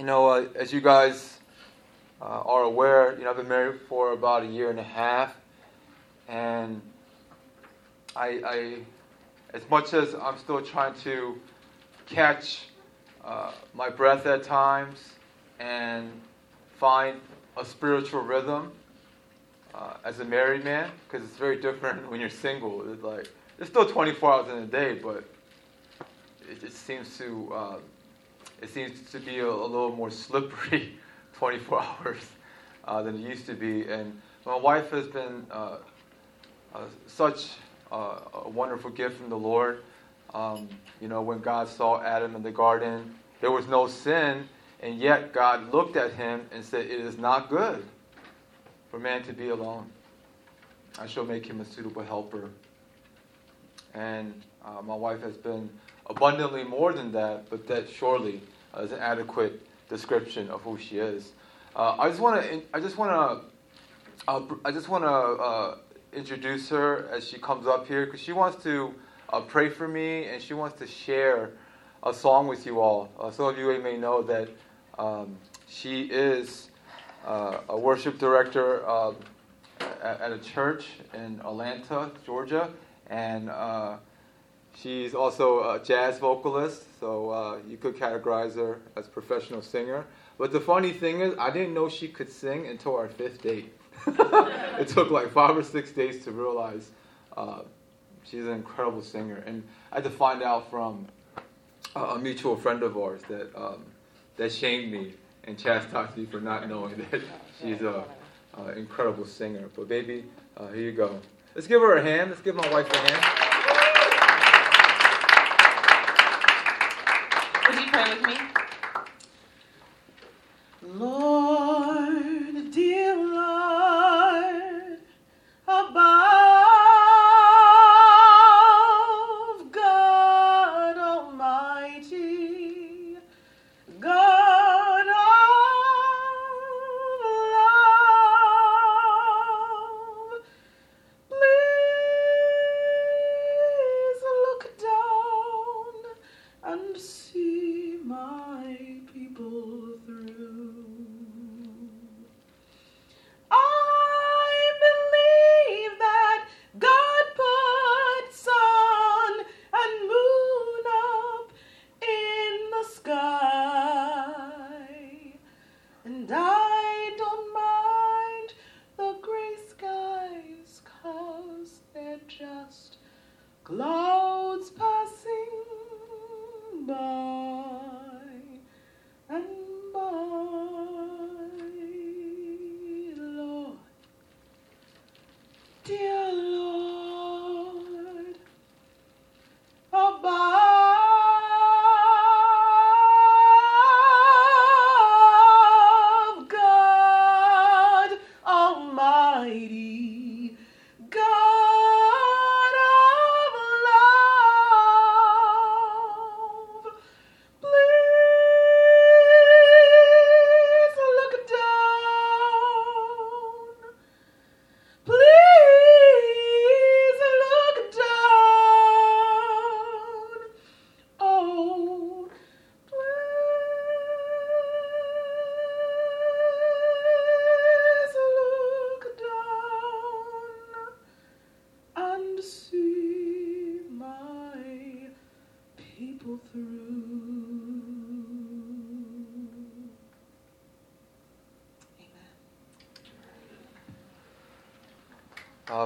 you know, uh, as you guys uh, are aware, you know, I've been married for about a year and a half, and I, I as much as I'm still trying to catch uh, my breath at times and find a spiritual rhythm uh, as a married man, because it's very different when you're single. It's like it's still 24 hours in a day, but it, it seems to uh, it seems to be a, a, little more slippery 24 hours uh, than it used to be. And my wife has been uh, uh, such a wonderful gift from the Lord. Um, you know, when God saw Adam in the garden, there was no sin, and yet God looked at him and said, It is not good for man to be alone. I shall make him a suitable helper. And uh, my wife has been abundantly more than that, but that surely is an adequate description of who she is. Uh, I just want to. I just want to. Uh, I just want to uh, introduce her as she comes up here because she wants to uh, pray for me and she wants to share a song with you all. Some of you may know that um, she is a worship director at, a church in Atlanta, Georgia, and she's also a jazz vocalist. So uh, you could categorize her as a professional singer. But the funny thing is, I didn't know she could sing until our fifth date. it took like five or six days to realize uh, she's an incredible singer. And I had to find out from a mutual friend of ours that um, that shamed me and chastised me for not knowing that she's an incredible singer. But baby, uh, here you go. Let's give her a hand. Let's give my wife a hand.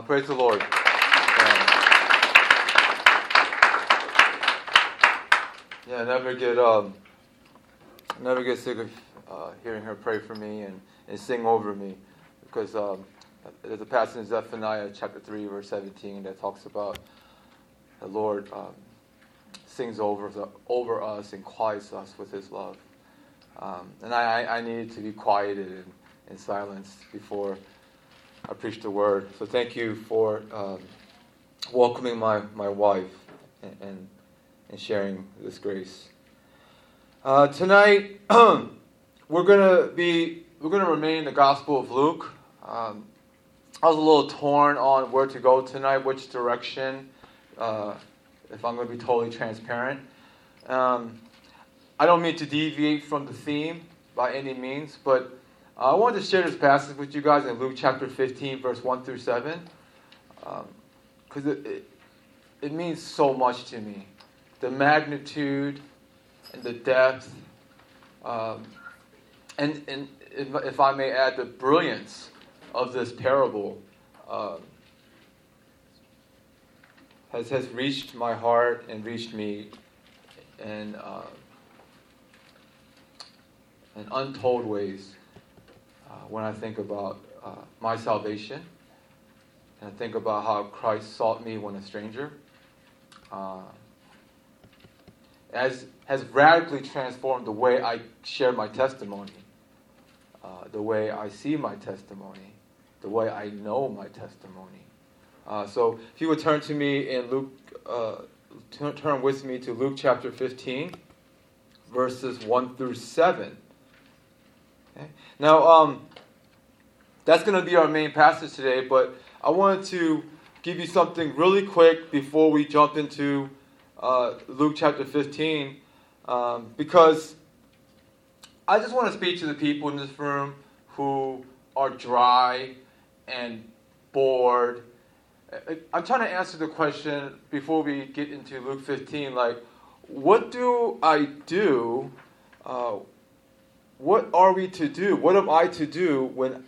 Praise the Lord. yeah, I never get um, never get sick of uh, hearing her pray for me and, and sing over me, because um, there's a passage in Zephaniah chapter three verse 17 that talks about the Lord um, sings over the, over us and quiets us with His love, um, and I, I needed to be quieted and, and silenced before I preach the word. So thank you for um, welcoming my, my wife and, and, and sharing this grace. Uh, tonight, we're gonna be we're gonna remain in the Gospel of Luke. Um, I was a little torn on where to go tonight, which direction. Uh, if I'm going to be totally transparent, um, I don't mean to deviate from the theme, by any means, but I wanted to share this passage with you guys in Luke chapter 15, verse 1 through 7, because um, it, it, it means so much to me. The magnitude and the depth, um, and, and if, if, I may add, the brilliance of this parable uh, has, has reached my heart and reached me in, uh, in untold ways uh, when I think about uh, my salvation and I think about how Christ sought me when a stranger. Uh, has, has radically transformed the way I share my testimony, uh, the way I see my testimony, the way I know my testimony. Uh, so if you would turn to me in Luke, uh, turn, turn with me to Luke chapter 15, verses 1 through 7. Okay? Now, um, that's going to be our main passage today, but I wanted to give you something really quick before we jump into uh, Luke chapter 15, um, because I just want to speak to the people in this room who are dry and bored. I'm trying to answer the question before we get into Luke 15 like, what do I do? Uh, what are we to do? What am I to do when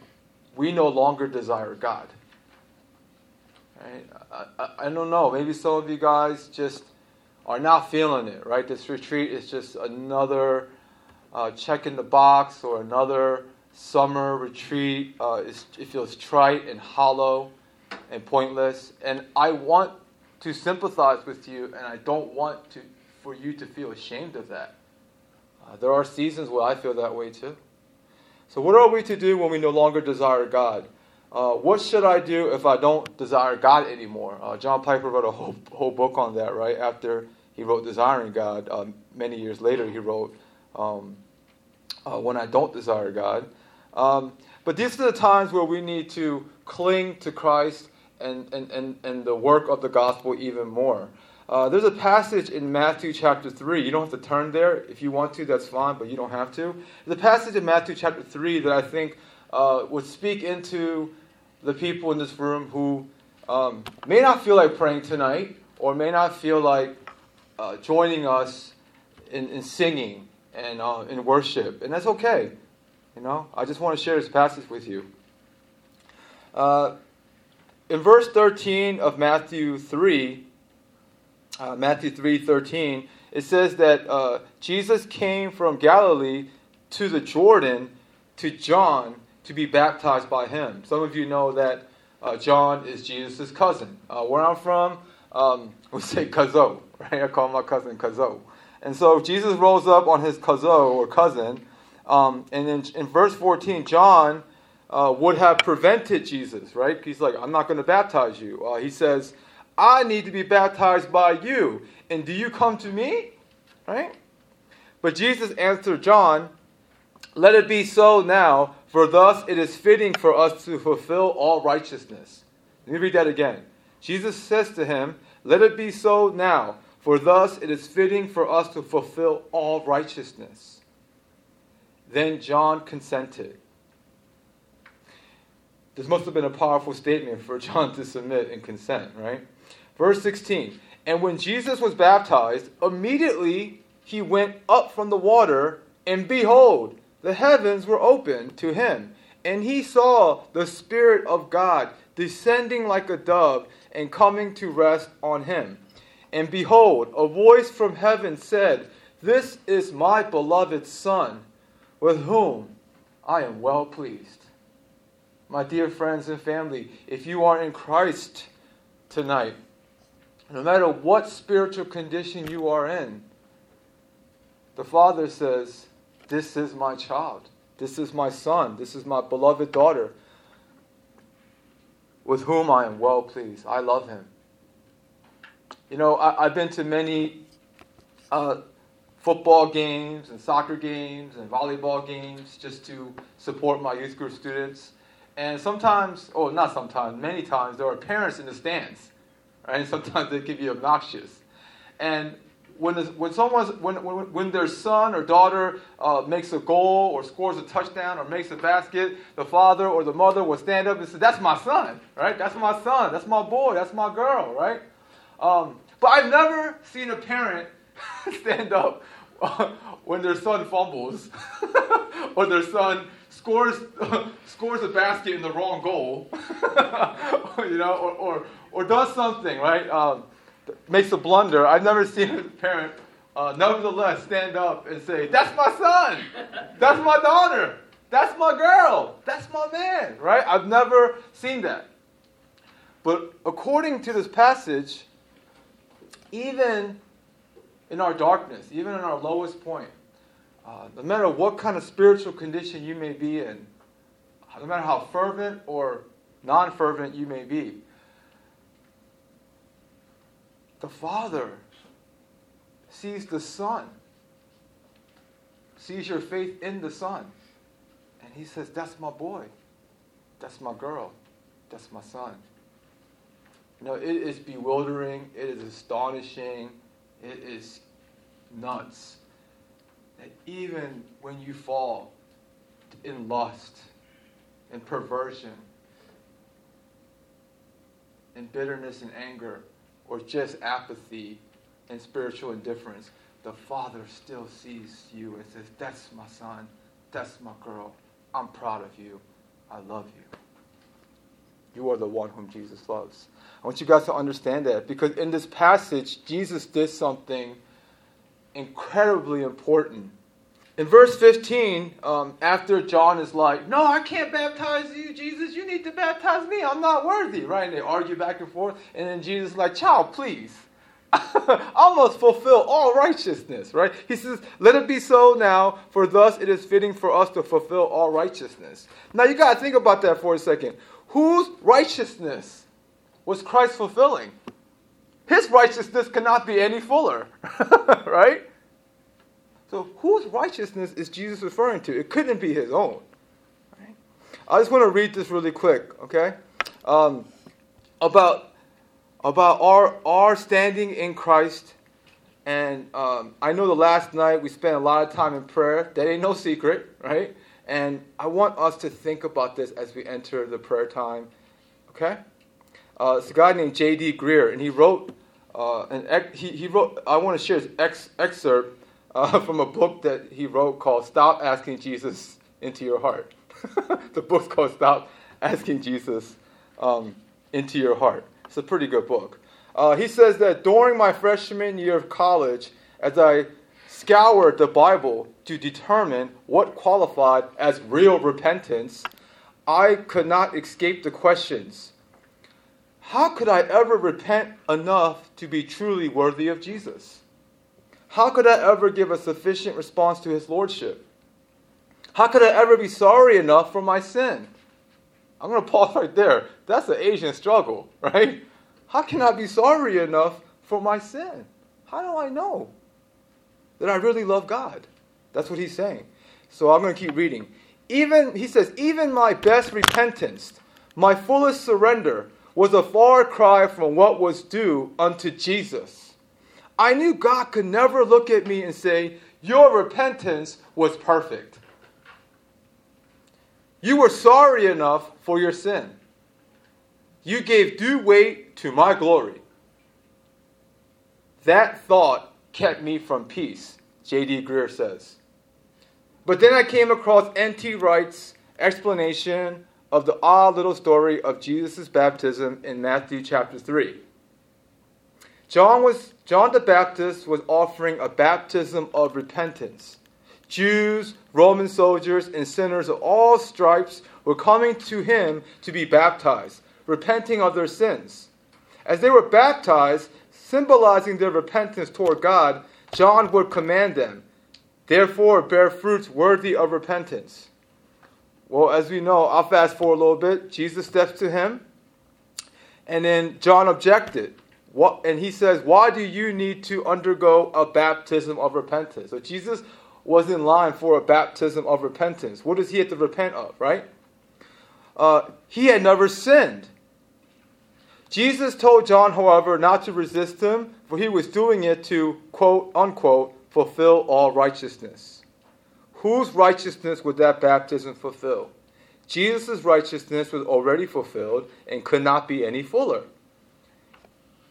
we no longer desire God? Right? I, I, I don't know. Maybe some of you guys just are not feeling it, right? This retreat is just another uh, check in the box or another summer retreat. Uh, it feels trite and hollow and pointless. And I want to sympathize with you, and I don't want to, for you to feel ashamed of that. Uh, there are seasons where I feel that way too. So, what are we to do when we no longer desire God? Uh, what should I do if I don't desire God anymore? Uh, John Piper wrote a whole, whole book on that, right? After he wrote Desiring God. Um, many years later, he wrote um, uh, When I Don't Desire God. Um, but these are the times where we need to cling to Christ and, and, and, and the work of the gospel even more. Uh, there's a passage in Matthew chapter 3. You don't have to turn there. If you want to, that's fine, but you don't have to. A passage in Matthew chapter 3 that I think uh, would speak into the people in this room who um, may not feel like praying tonight or may not feel like uh, joining us in, in singing and uh, in worship, and that's okay. You know, I just want to share this passage with you. Uh, in verse 13 of Matthew 3, uh, Matthew 3:13, it says that uh, Jesus came from Galilee to the Jordan to John to be baptized by him. Some of you know that uh, John is Jesus' cousin. Uh, where I'm from, um, we say Kazo, right? I call my cousin Kazo. And so Jesus rolls up on his Kazo or cousin. Um, and in, in verse 14, John uh, would have prevented Jesus, right? He's like, I'm not going to baptize you. Uh, he says, I need to be baptized by you. And do you come to me? Right? But Jesus answered John, Let it be so now, for thus it is fitting for us to fulfill all righteousness. Let me read that again. Jesus says to him, Let it be so now, for thus it is fitting for us to fulfill all righteousness. Then John consented. This must have been a powerful statement for John to submit and consent, right? Verse 16 And when Jesus was baptized, immediately he went up from the water, and behold, the heavens were opened to him, and he saw the Spirit of God descending like a dove and coming to rest on him. And behold, a voice from heaven said, This is my beloved Son, with whom I am well pleased. My dear friends and family, if you are in Christ tonight, no matter what spiritual condition you are in, the Father says, This is my child. This is my son. This is my beloved daughter, with whom I am well pleased. I love him. You know, I, have been to many uh, football games and soccer games and volleyball games just to support my youth group students. And sometimes, oh, not sometimes, many times, there are parents in the stands, right? And sometimes they can be obnoxious. And when, when someone's when, when, when their son or daughter uh, makes a goal or scores a touchdown or makes a basket, the father or the mother will stand up and say, "That's my son, right? That's my son. That's my boy. That's my girl, right?" Um, but I've never seen a parent stand up when their son fumbles or their son scores scores a basket in the wrong goal, you know, or, or does something right, um, makes a blunder. I've never seen a parent, uh, nevertheless, stand up and say, "That's my son, that's my daughter, that's my girl, that's my man." Right? I've never seen that. But according to this passage, even in our darkness, even in our lowest point, uh, no matter what kind of spiritual condition you may be in, no matter how fervent or non fervent you may be, the Father sees the Son, sees your faith in the Son, and He says, That's my boy, that's my girl, that's my son. You know, it is bewildering, it is astonishing, it is nuts that even when you fall in lust, in perversion, in bitterness and anger, or just apathy and spiritual indifference, the Father still sees you and says, That's my son, that's my girl, I'm proud of you, I love you. You are the one whom Jesus loves. I want you guys to understand that because in this passage, Jesus did something incredibly important. In verse 15, um, after John is like, No, I can't baptize you, Jesus. You need to baptize me. I'm not worthy, right? And they argue back and forth. And then Jesus is like, Child, please. I must fulfill all righteousness, right? He says, Let it be so now, for thus it is fitting for us to fulfill all righteousness. Now you got to think about that for a second. Whose righteousness was Christ fulfilling? His righteousness cannot be any fuller, right? So, whose righteousness is Jesus referring to? It couldn't be his own. Right? I just want to read this really quick, okay? Um, about about our our standing in Christ, and um, I know the last night we spent a lot of time in prayer. That ain't no secret, right? And I want us to think about this as we enter the prayer time, okay? Uh, it's a guy named J.D. Greear, and he wrote uh, an ex- he, he wrote. I want to share his ex- excerpt uh, from a book that he wrote called "Stop Asking Jesus into Your Heart." the book's called "Stop Asking Jesus um, into Your Heart." It's a pretty good book. Uh, he says that during my freshman year of college, as I scoured the Bible to determine what qualified as real repentance, I could not escape the questions how could I ever repent enough to be truly worthy of Jesus? How could I ever give a sufficient response to his lordship? How could I ever be sorry enough for my sin? I'm going to pause right there. That's the Asian struggle, right? How can I be sorry enough for my sin? How do I know that I really love God? That's what he's saying. So I'm going to keep reading. Even he says, even my best repentance, my fullest surrender, was a far cry from what was due unto Jesus. I knew God could never look at me and say, Your repentance was perfect. You were sorry enough for your sin. You gave due weight to my glory. That thought kept me from peace, J.D. Greear says. But then I came across N.T. Wright's explanation of the odd little story of Jesus' baptism in Matthew chapter 3. John, was, John the Baptist was offering a baptism of repentance. Jews, Roman soldiers, and sinners of all stripes were coming to him to be baptized, repenting of their sins. As they were baptized, symbolizing their repentance toward God, John would command them, Therefore, bear fruits worthy of repentance. Well, as we know, I'll fast forward a little bit. Jesus steps to him, and then John objected. What, and he says, Why do you need to undergo a baptism of repentance? So Jesus was in line for a baptism of repentance. What does he have to repent of, right? Uh, he had never sinned. Jesus told John, however, not to resist him, for he was doing it to, quote unquote, fulfill all righteousness. Whose righteousness would that baptism fulfill? Jesus' righteousness was already fulfilled and could not be any fuller.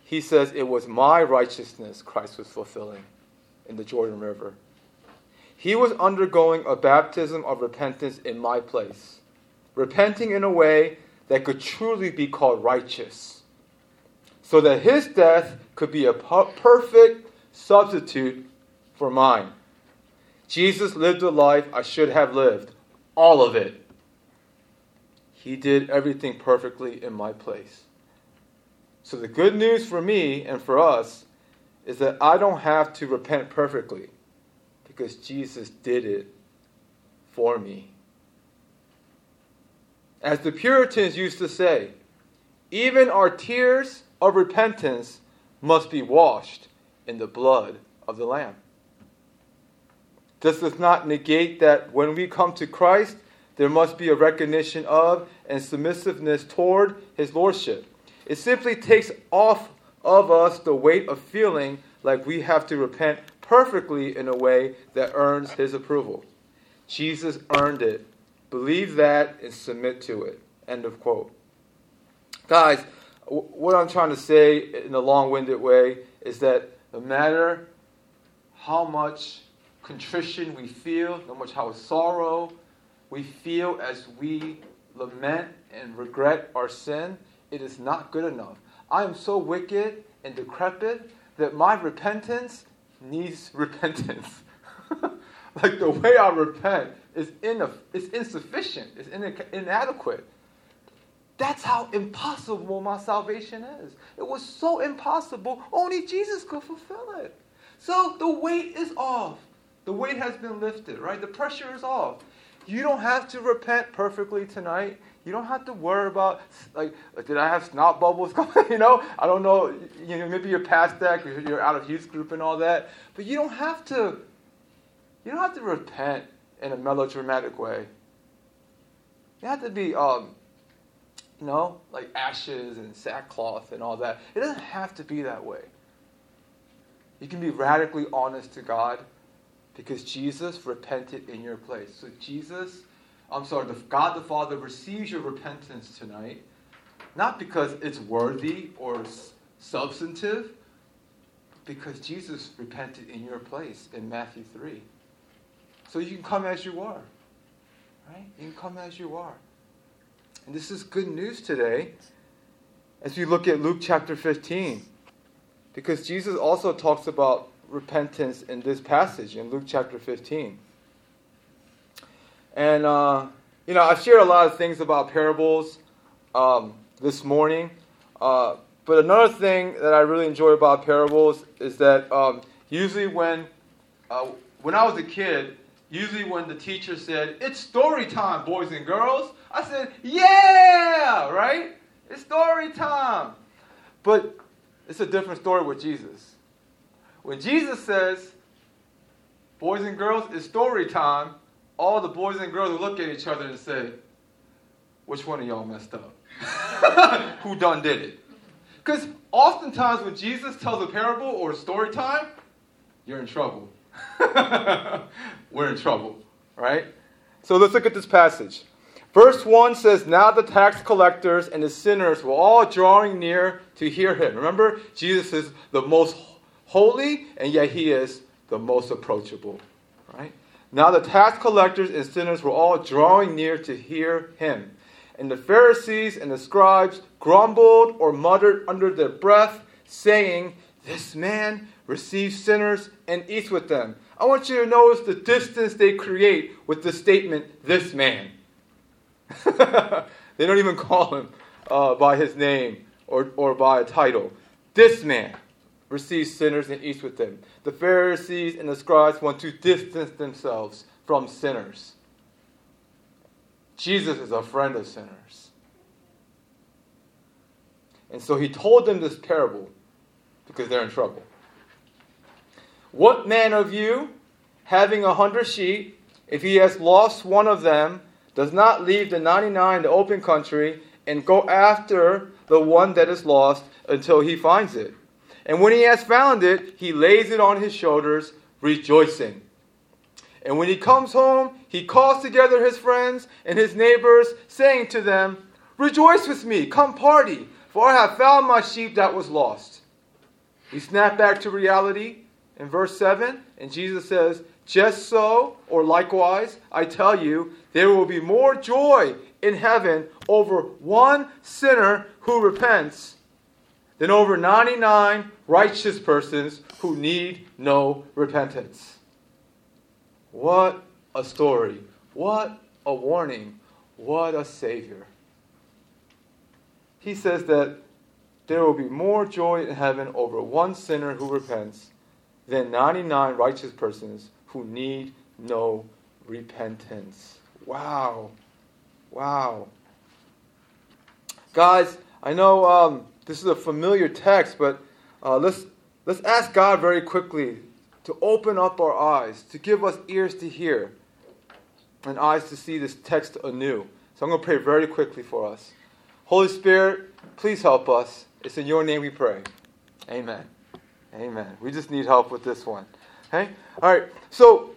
He says, It was my righteousness Christ was fulfilling in the Jordan River. He was undergoing a baptism of repentance in my place, repenting in a way that could truly be called righteous, so that his death could be a perfect substitute for mine. Jesus lived a life I should have lived, all of it. He did everything perfectly in my place. So the good news for me and for us is that I don't have to repent perfectly because Jesus did it for me. As the Puritans used to say, even our tears of repentance must be washed in the blood of the Lamb. This does not negate that when we come to Christ, there must be a recognition of and submissiveness toward his lordship. It simply takes off of us the weight of feeling like we have to repent perfectly in a way that earns his approval. Jesus earned it. Believe that and submit to it. End of quote. Guys, what I'm trying to say in a long winded way is that no matter how much contrition we feel, no matter how much sorrow, we feel as we lament and regret our sin, it is not good enough. I am so wicked and decrepit that my repentance needs repentance. like the way I repent is, in, is insufficient, it's in, inadequate. That's how impossible my salvation is. It was so impossible, only Jesus could fulfill it. So the weight is off. The weight has been lifted, right? The pressure is off. You don't have to repent perfectly tonight. You don't have to worry about like, did I have snot bubbles you know, I don't know. You know, maybe you're past that because you're out of youth group and all that. But you don't have to. You don't have to repent in a melodramatic way. You have to be, um, you know, like ashes and sackcloth and all that. It doesn't have to be that way. You can be radically honest to God because Jesus repented in your place. So Jesus, I'm sorry, the, God the Father receives your repentance tonight, not because it's worthy or substantive, because Jesus repented in your place in Matthew 3. So you can come as you are. Right? You can come as you are. And this is good news today as we look at Luke chapter 15. Because Jesus also talks about repentance in this passage in Luke chapter 15. And, uh, you know, I've shared a lot of things about parables um, this morning. Uh, but another thing that I really enjoy about parables is that um, usually when, uh, when I was a kid, usually when the teacher said, It's story time, boys and girls, I said, Yeah, right? It's story time. But it's a different story with Jesus. When Jesus says, boys and girls, it's story time, all the boys and girls will look at each other and say, which one of y'all messed up? Who done did it? Because oftentimes when Jesus tells a parable or a story time, you're in trouble. We're in trouble, right? So let's look at this passage. Verse 1 says, Now the tax collectors and the sinners were all drawing near to hear him. Remember, Jesus is the most holy, and yet he is the most approachable. Now the tax collectors and sinners were all drawing near to hear him. And the Pharisees and the scribes grumbled or muttered under their breath, saying, This man receives sinners and eats with them. I want you to notice the distance they create with the statement, This man. they don't even call him uh, by his name or, or by a title. This man receives sinners and eats with them. The Pharisees and the scribes want to distance themselves from sinners. Jesus is a friend of sinners. And so he told them this parable because they're in trouble. What man of you, having a hundred sheep, if he has lost one of them, does not leave the 99 in the open country and go after the one that is lost until he finds it. And when he has found it, he lays it on his shoulders, rejoicing. And when he comes home, he calls together his friends and his neighbors, saying to them, Rejoice with me, come party, for I have found my sheep that was lost. We snap back to reality in verse 7, and Jesus says, Just so, or likewise, I tell you, there will be more joy in heaven over one sinner who repents than over 99 righteous persons who need no repentance. What a story. What a warning. What a Savior. He says that there will be more joy in heaven over one sinner who repents than 99 righteous persons who need no repentance. Wow. Wow. Guys, I know um, this is a familiar text, but uh, let's, let's ask God very quickly to open up our eyes, to give us ears to hear and eyes to see this text anew. So I'm going to pray very quickly for us. Holy Spirit, please help us. It's in your name we pray. Amen. Amen. We just need help with this one. Okay? All right. So,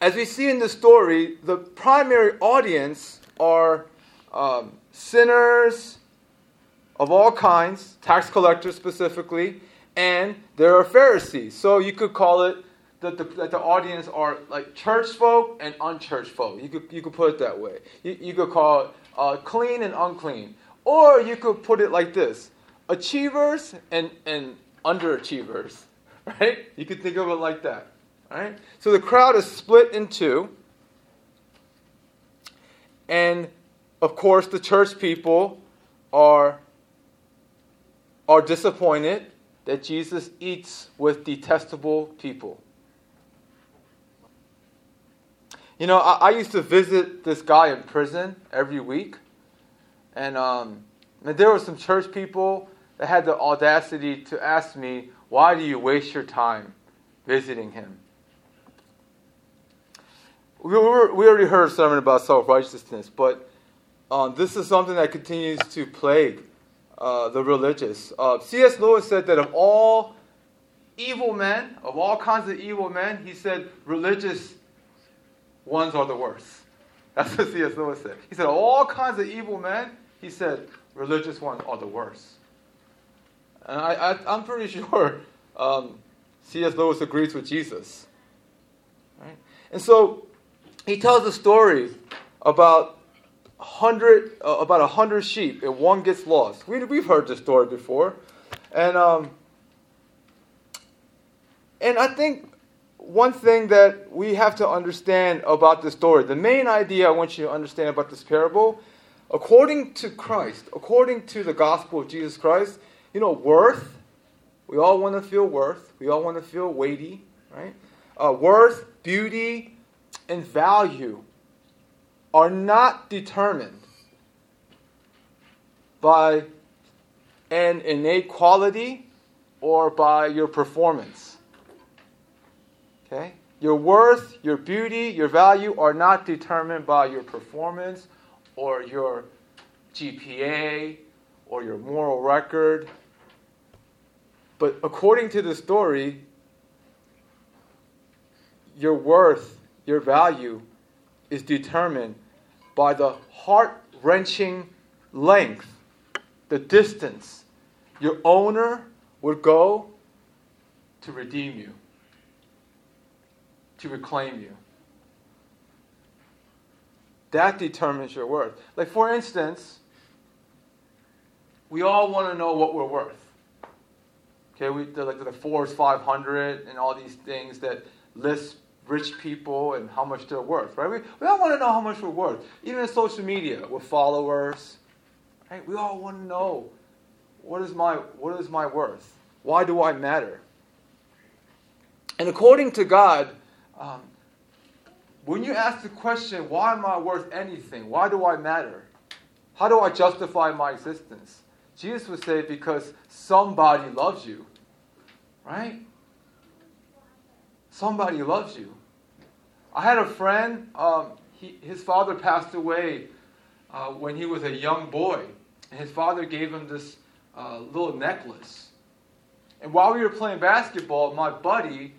as we see in the story, the primary audience are um, sinners of all kinds, tax collectors specifically, and there are Pharisees. So you could call it that the, that the audience are like church folk and unchurched folk. You could, you could put it that way. You, you could call it uh, clean and unclean. Or you could put it like this achievers and, and underachievers. Right? You could think of it like that. Right? So the crowd is split in two. And of course, the church people are, are disappointed that Jesus eats with detestable people. You know, I, I used to visit this guy in prison every week, and, um, and there were some church people that had the audacity to ask me, Why do you waste your time visiting him? We, were, we already heard a sermon about self righteousness, but um, this is something that continues to plague uh, the religious. Uh, C.S. Lewis said that of all evil men, of all kinds of evil men, he said religious ones are the worst. That's what C.S. Lewis said. He said, all kinds of evil men, he said, religious ones are the worst. And I, am pretty sure um, C.S. Lewis agrees with Jesus. Right? And so he tells a story about hundred uh, about a hundred sheep and one gets lost. We, we've heard this story before, and um, and I think one thing that we have to understand about this story, the main idea I want you to understand about this parable, according to Christ, according to the gospel of Jesus Christ, you know, worth. We all want to feel worth. We all want to feel weighty, right? Uh, worth, beauty, and value are not determined by an innate quality or by your performance. Okay? Your worth, your beauty, your value are not determined by your performance or your GPA or your moral record. But according to the story, your worth, your value is determined by the heart wrenching length, the distance your owner would go to redeem you, to reclaim you. That determines your worth. Like, for instance, we all want to know what we're worth. Okay, we like the Forbes 500 and all these things that list rich people and how much they're worth, right? We, we all want to know how much we're worth. Even in social media with followers, right? We all want to know what is my what is my worth? Why do I matter? And according to God, um, when you ask the question, why am I worth anything? Why do I matter? How do I justify my existence? Jesus would say, because somebody loves you. Right? Somebody loves you. I had a friend, um, he, his father passed away uh, when he was a young boy, and his father gave him this uh, little necklace. And while we were playing basketball, my buddy,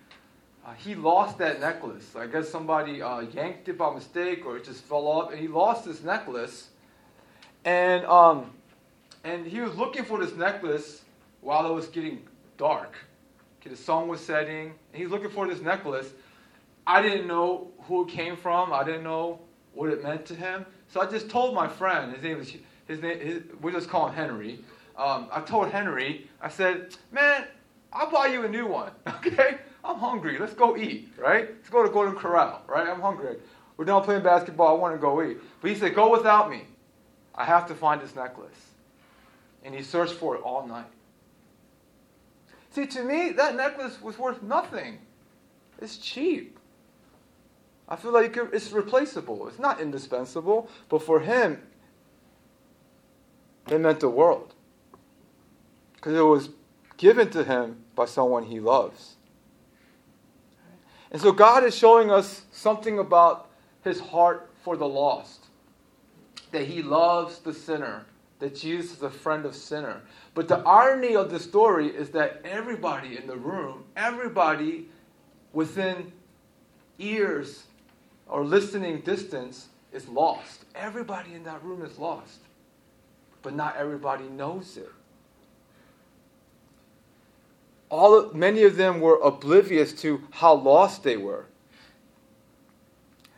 uh, he lost that necklace. I guess somebody uh, yanked it by mistake, or it just fell off, and he lost this necklace. And um, and he was looking for this necklace while it was getting dark. Okay, the sun was setting, and he's looking for this necklace. I didn't know who it came from. I didn't know what it meant to him. So I just told my friend. His name is his name. His, we just call him Henry. Um, I told Henry. I said, "Man, I'll buy you a new one. Okay? I'm hungry. Let's go eat. Right? Let's go to Golden Corral. Right? I'm hungry. We're done playing basketball. I want to go eat." But he said, "Go without me. I have to find this necklace." And he searched for it all night. See, to me, that necklace was worth nothing. It's cheap. I feel like it's replaceable. It's not indispensable, but for him, it meant the world. Because it was given to him by someone he loves. And so God is showing us something about his heart for the lost. That he loves the sinner, that Jesus is a friend of sinner. But the irony of the story is that everybody in the room, everybody within ears or listening distance is lost. Everybody in that room is lost. But not everybody knows it. All of, many of them were oblivious to how lost they were.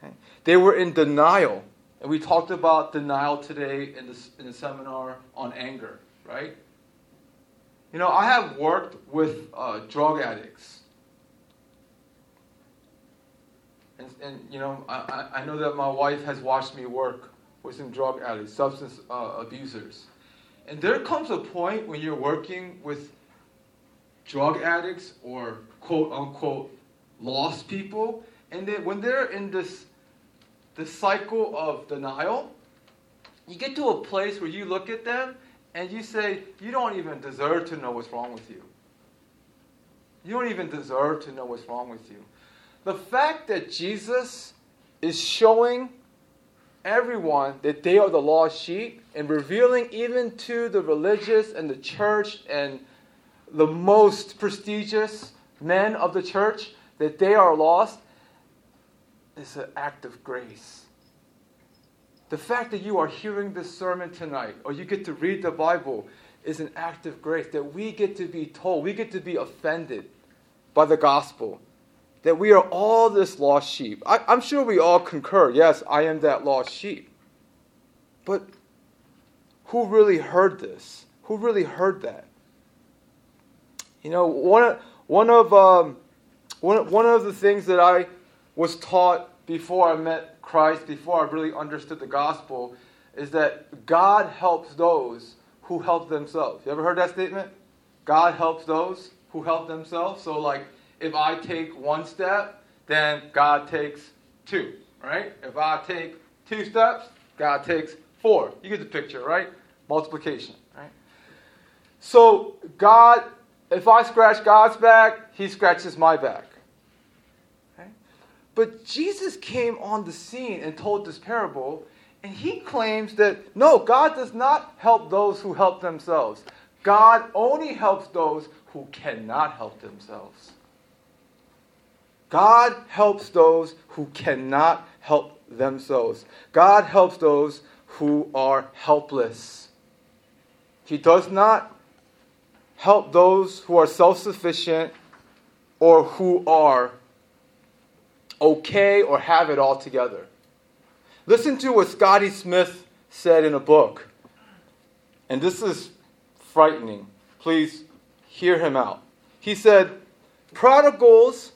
Okay? They were in denial. And we talked about denial today in the, in the seminar on anger, right? You know, I have worked with uh, drug addicts And, and you know, I, I know that my wife has watched me work with some drug addicts, substance uh, abusers. And there comes a point when you're working with drug addicts or quote unquote lost people, and then when they're in this, this cycle of denial, you get to a place where you look at them and you say, You don't even deserve to know what's wrong with you. You don't even deserve to know what's wrong with you. The fact that Jesus is showing everyone that they are the lost sheep and revealing even to the religious and the church and the most prestigious men of the church that they are lost is an act of grace. The fact that you are hearing this sermon tonight or you get to read the Bible is an act of grace that we get to be told, we get to be offended by the gospel that we are all this lost sheep. I, am sure we all concur, yes, I am that lost sheep. But who really heard this? Who really heard that? You know, one, one, of, um, one, one of the things that I was taught before I met Christ, before I really understood the gospel, is that God helps those who help themselves. You ever heard that statement? God helps those who help themselves. So, like, if I take one step, then God takes two, right? If I take two steps, God takes four. You get the picture, right? Multiplication, right? So God, if I scratch God's back, He scratches my back. Okay? But Jesus came on the scene and told this parable, and He claims that no, God does not help those who help themselves. God only helps those who cannot help themselves. God helps those who cannot help themselves. God helps those who are helpless. He does not help those who are self sufficient or who are okay or have it all together. Listen to what Scotty Smith said in a book. And this is frightening. Please hear him out. He said, Prodigals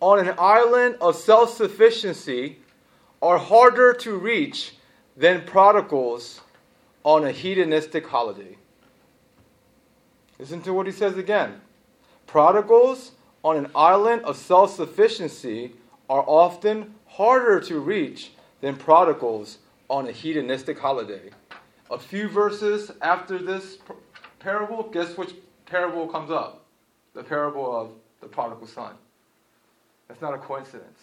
on an island of self sufficiency are harder to reach than prodigals on a hedonistic holiday. Listen to what he says again. Prodigals on an island of self sufficiency are often harder to reach than prodigals on a hedonistic holiday. A few verses after this parable, guess which parable comes up? The parable of the prodigal son. That's not a coincidence.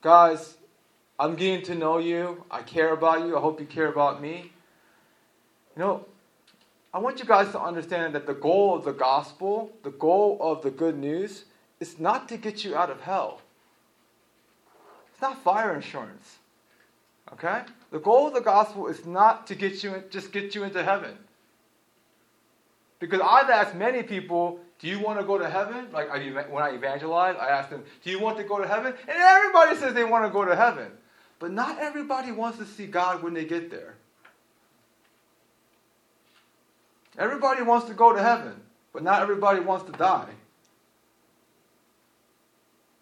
Guys, I'm getting to know you. I care about you. I hope you care about me. You know, I want you guys to understand that the goal of the gospel, the goal of the good news, is not to get you out of hell. It's not fire insurance. Okay? The goal of the gospel is not to get you just get you into heaven. Because I've asked many people, do you want to go to heaven? Like when I evangelize, I ask them, do you want to go to heaven? And everybody says they want to go to heaven. But not everybody wants to see God when they get there. Everybody wants to go to heaven, but not everybody wants to die.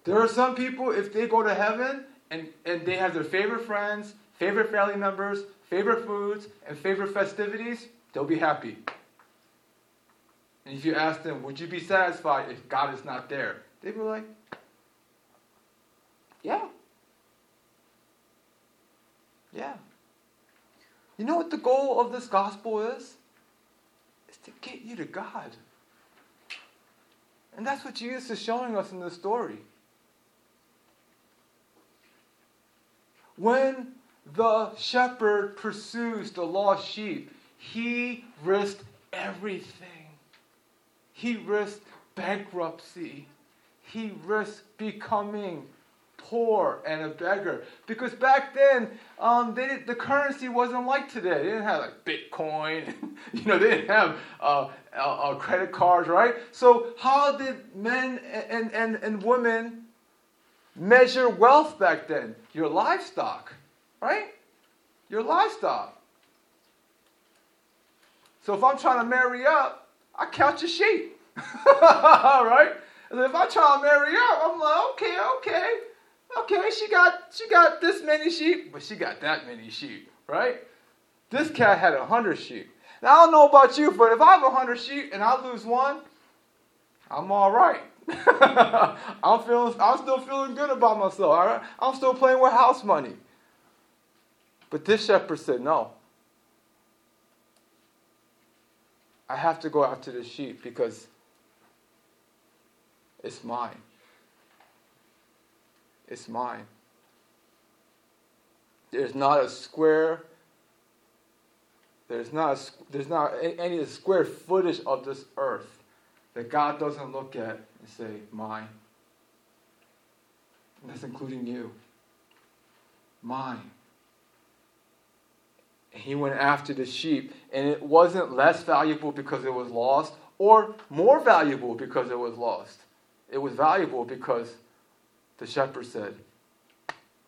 There are some people, if they go to heaven and, and they have their favorite friends, favorite family members, favorite foods, and favorite festivities, they'll be happy. And if you ask them, would you be satisfied if God is not there? They'd be like, yeah. Yeah. You know what the goal of this gospel is? It's to get you to God. And that's what Jesus is showing us in this story. When the shepherd pursues the lost sheep, he risked everything. He risked bankruptcy. He risked becoming poor and a beggar. Because back then, um, they did, the currency wasn't like today. They didn't have like Bitcoin. you know, they didn't have uh, uh, credit cards, right? So how did men and, and, and women measure wealth back then? Your livestock, right? Your livestock. So if I'm trying to marry up, I count your sheep. right? And if I try to marry up, I'm like, okay, okay. Okay, she got she got this many sheep, but she got that many sheep, right? This cat had a hundred sheep. Now I don't know about you, but if I have a hundred sheep and I lose one, I'm all right. I'm feeling I'm still feeling good about myself. All right? I'm still playing with house money. But this shepherd said, No. I have to go after the sheep because it's mine. It's mine. There's not a square, there's not, a, there's not any square footage of this earth that God doesn't look at and say, mine. And that's including you. Mine. He went after the sheep, and it wasn't less valuable because it was lost or more valuable because it was lost. It was valuable because the shepherd said,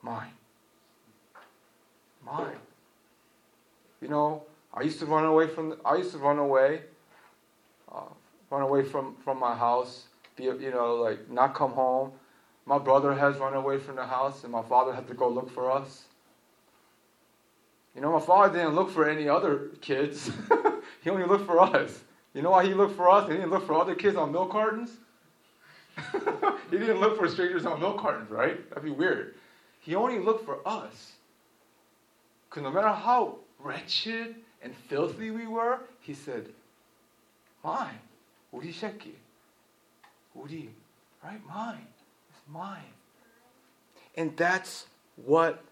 Mine. Mine. You know, I used to run away from, I used to run away, uh, run away from, from my house, be, you know, like not come home. My brother has run away from the house, and my father had to go look for us. You know, my father didn't look for any other kids. he only looked for us. You know why he looked for us? He didn't look for other kids on milk cartons? he didn't look for strangers on milk cartons, right? That'd be weird. He only looked for us. Because no matter how wretched and filthy we were, he said, Mine. Uri sheki. Uri. Right? Mine. It's mine. And that's what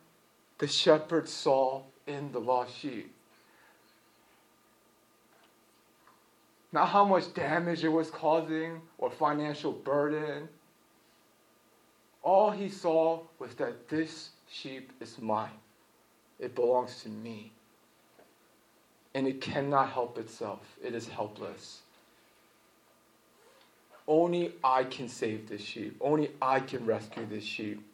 the shepherd saw in the lost sheep. Not how much damage it was causing or financial burden. All he saw was that this sheep is mine. It belongs to me. And it cannot help itself, it is helpless. Only I can save this sheep. Only I can rescue this sheep.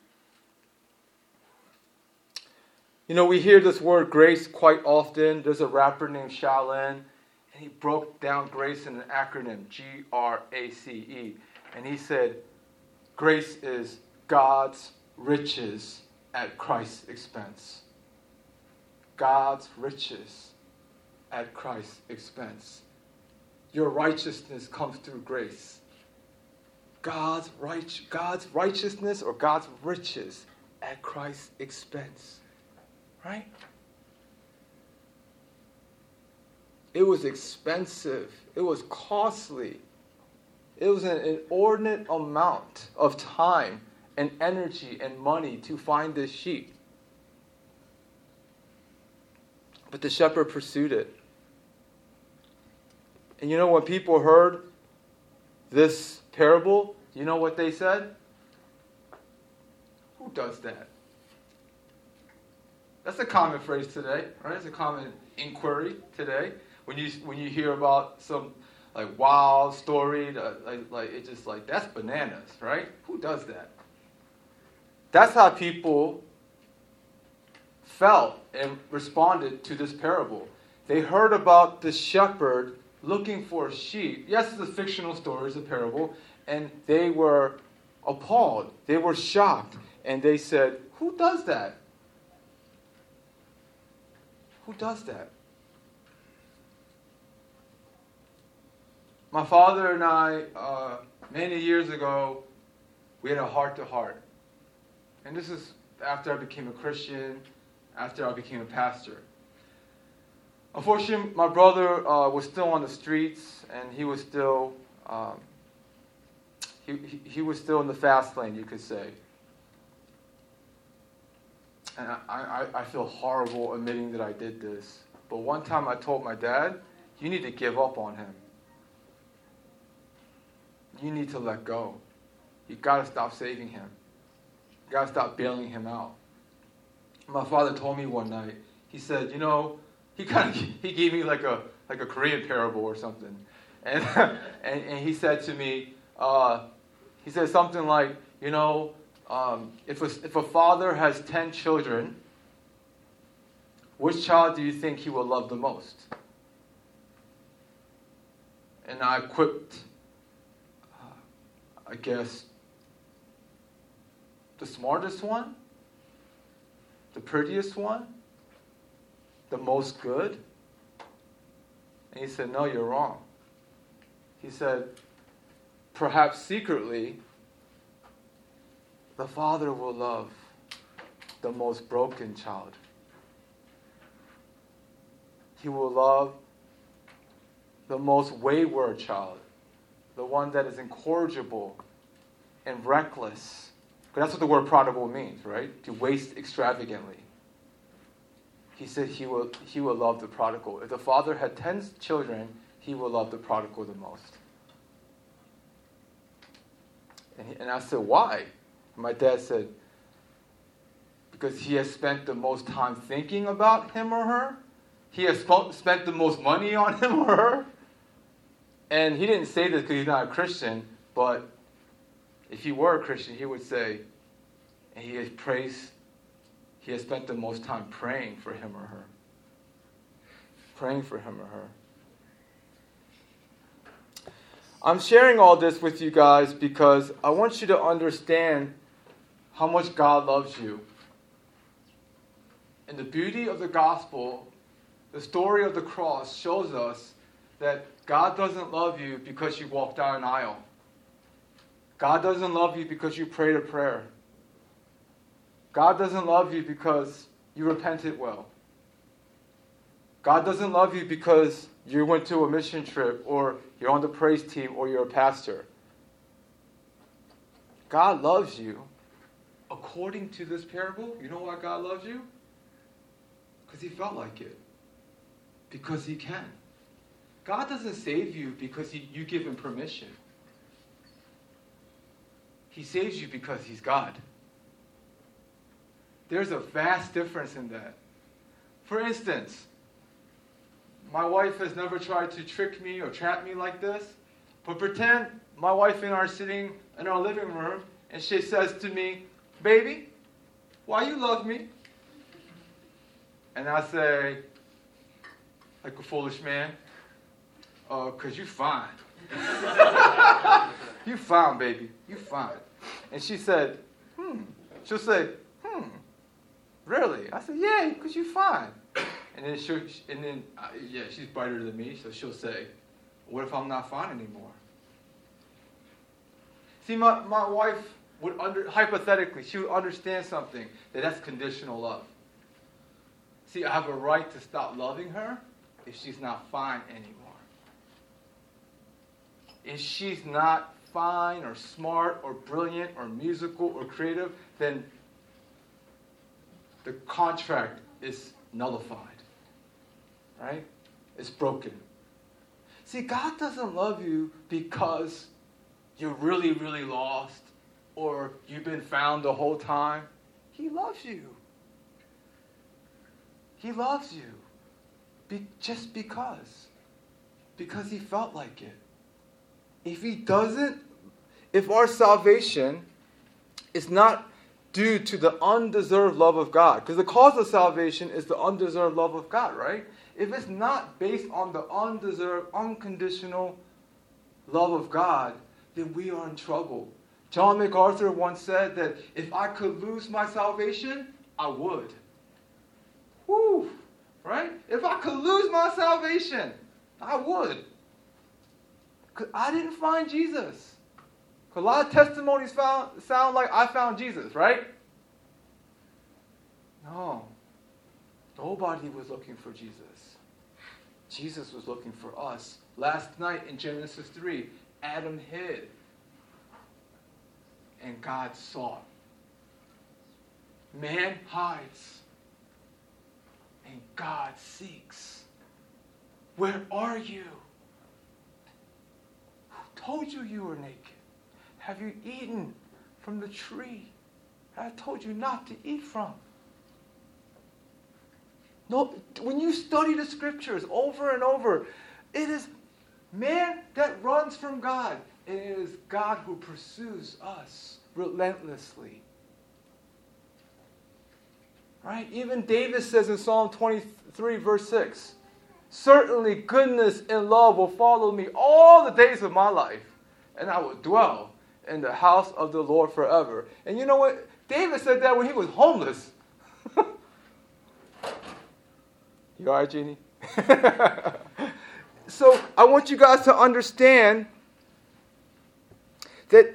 You know, we hear this word grace quite often. There's a rapper named Shai Linne, and he broke down grace in an acronym G R A C E. And he said, Grace is God's riches at Christ's expense. God's riches at Christ's expense. Your righteousness comes through grace. God's, right, God's righteousness or God's riches at Christ's expense. Right? It was expensive. It was costly. It was an inordinate amount of time and energy and money to find this sheep. But the shepherd pursued it. And you know, when people heard this parable, you know what they said? Who does that? That's a common phrase today, right? It's a common inquiry today. When you when you hear about some like wild story, uh, like like it's just like that's bananas, right? Who does that? That's how people felt and responded to this parable. They heard about the shepherd looking for sheep. Yes, it's a fictional story, it's a parable, and they were appalled. They were shocked, and they said, "Who does that? Who does that?" My father and I, uh, many years ago, we had a heart to heart. And this is after I became a Christian, after I became a pastor. Unfortunately, my brother uh, was still on the streets, and he was still um, he, he, he, was still in the fast lane, you could say. And I, I, I feel horrible admitting that I did this. But one time I told my dad, you need to give up on him. You need to let go. You got to stop saving him. You got to stop bailing him out. My father told me one night, he said, you know, he kind of he gave me like a like a Korean parable or something, and and, and he said to me, uh, he said something like, you know, um, if a, if a father has ten children, which child do you think he will love the most? And I quipped, uh, I guess, the smartest one, the prettiest one, the most good? And he said, No, you're wrong. He said, Perhaps secretly, the father will love the most broken child. He will love the most wayward child, the one that is incorrigible and reckless. That's what the word prodigal means, right? To waste extravagantly he said he will, he will love the prodigal. If the father had 10 children, he will love the prodigal the most. And, he, and I said, why? My dad said, because he has spent the most time thinking about him or her. He has sp- spent the most money on him or her. And he didn't say this because he's not a Christian, but if he were a Christian, he would say, and he has praised he has spent the most time praying for him or her. Praying for him or her. I'm sharing all this with you guys because I want you to understand how much God loves you. And the beauty of the gospel, the story of the cross, shows us that God doesn't love you because you walked down an aisle. God doesn't love you because you prayed a prayer. God doesn't love you because you repented well. God doesn't love you because you went to a mission trip or you're on the praise team or you're a pastor. God loves you according to this parable. You know why God loves you? Because he felt like it. Because he can. God doesn't save you because he, you give him permission. He saves you because he's God. There's a vast difference in that. For instance, my wife has never tried to trick me or trap me like this, but pretend my wife and I are sitting in our living room and she says to me, Baby, why you love me? And I say, like a foolish man, uh, cause you fine. you fine, baby. You fine. And she said, hmm. She'll say, hmm. Really? I said, Yeah, because you're fine. And then she and then uh, yeah, she's brighter than me, so she'll say, "What if I'm not fine anymore?" See, my, my wife would under hypothetically she would understand something that that's conditional love. See, I have a right to stop loving her if she's not fine anymore. If she's not fine or smart or brilliant or musical or creative, then the contract is nullified. right? It's broken. See, God doesn't love you because you're really, really lost or you've been found the whole time. He loves you. He loves you be, just because. Because he felt like it. If he doesn't, if our salvation is not due to the undeserved love of God, because the cause of salvation is the undeserved love of God, right? If it's not based on the undeserved, unconditional love of God, then we are in trouble. John MacArthur once said that if I could lose my salvation, I would. Woo! Right? If I could lose my salvation, I would. Because I didn't find Jesus. A lot of testimonies found, sound like I found Jesus, right? No. Nobody was looking for Jesus. Jesus was looking for us. Last night in Genesis 3, Adam hid and God sought. Man hides and God seeks. Where are you? Who told you you were naked? Have you eaten from the tree I told you not to eat from? No, when you study the scriptures over and over, it is man that runs from God. It is God who pursues us relentlessly. Right? Even David says in Psalm 23, verse 6 Certainly goodness and love will follow me all the days of my life, and I will dwell in the house of the Lord forever. And you know what? David said that when he was homeless. you all right, Jeannie? so I want you guys to understand that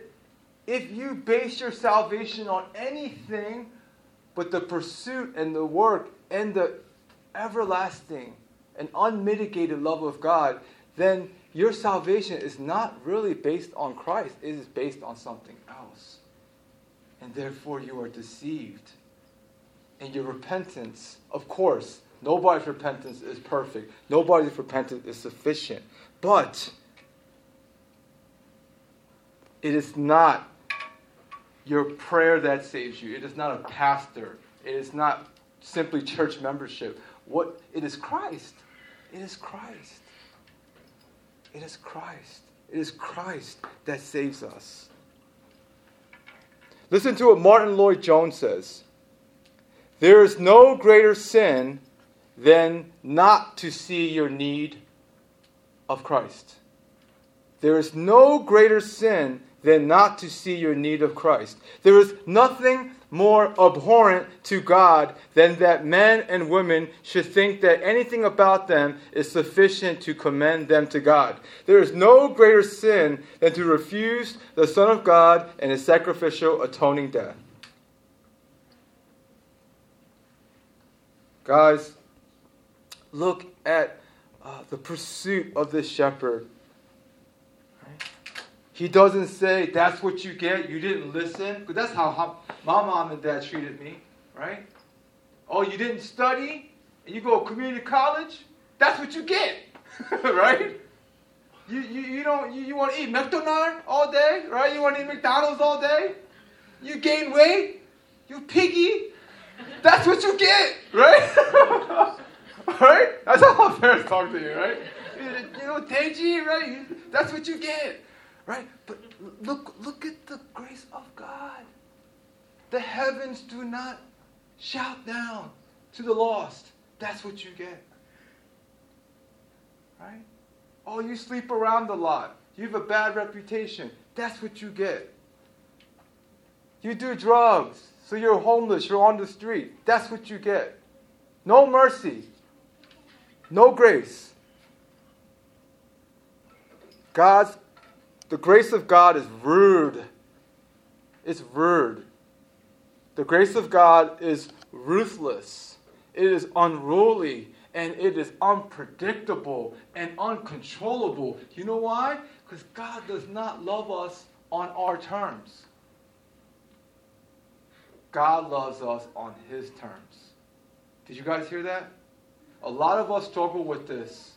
if you base your salvation on anything but the pursuit and the work and the everlasting and unmitigated love of God, then your salvation is not really based on Christ, it is based on something else. And therefore you are deceived. And your repentance, of course, nobody's repentance is perfect. Nobody's repentance is sufficient. But it is not your prayer that saves you. It is not a pastor. It is not simply church membership. What it is Christ. It is Christ. It is Christ. It is Christ that saves us. Listen to what Martyn Lloyd-Jones says. There is no greater sin than not to see your need of Christ. There is no greater sin than not to see your need of Christ. There is nothing more abhorrent to God than that men and women should think that anything about them is sufficient to commend them to God. There is no greater sin than to refuse the Son of God and his sacrificial atoning death. Guys, look at uh, the pursuit of this shepherd he doesn't say, that's what you get, you didn't listen. Because that's how my mom and dad treated me, right? Oh, you didn't study, and you go to community college? That's what you get, right? You, you, you don't you, you want to eat McDonald's all day, right? You want to eat McDonald's all day? You gain weight? You piggy? That's what you get, right? right? That's how my parents talk to you, right? You know, Teji, right? That's what you get. Right? But look, look at the grace of God. The heavens do not shout down to the lost. That's what you get. Right? Oh, you sleep around a lot. You have a bad reputation. That's what you get. You do drugs, so you're homeless, you're on the street. That's what you get. No mercy, no grace. God's the grace of God is rude. It's rude. The grace of God is ruthless. It is unruly and it is unpredictable and uncontrollable. You know why? Because God does not love us on our terms. God loves us on His terms. Did you guys hear that? a lot of us struggle with this.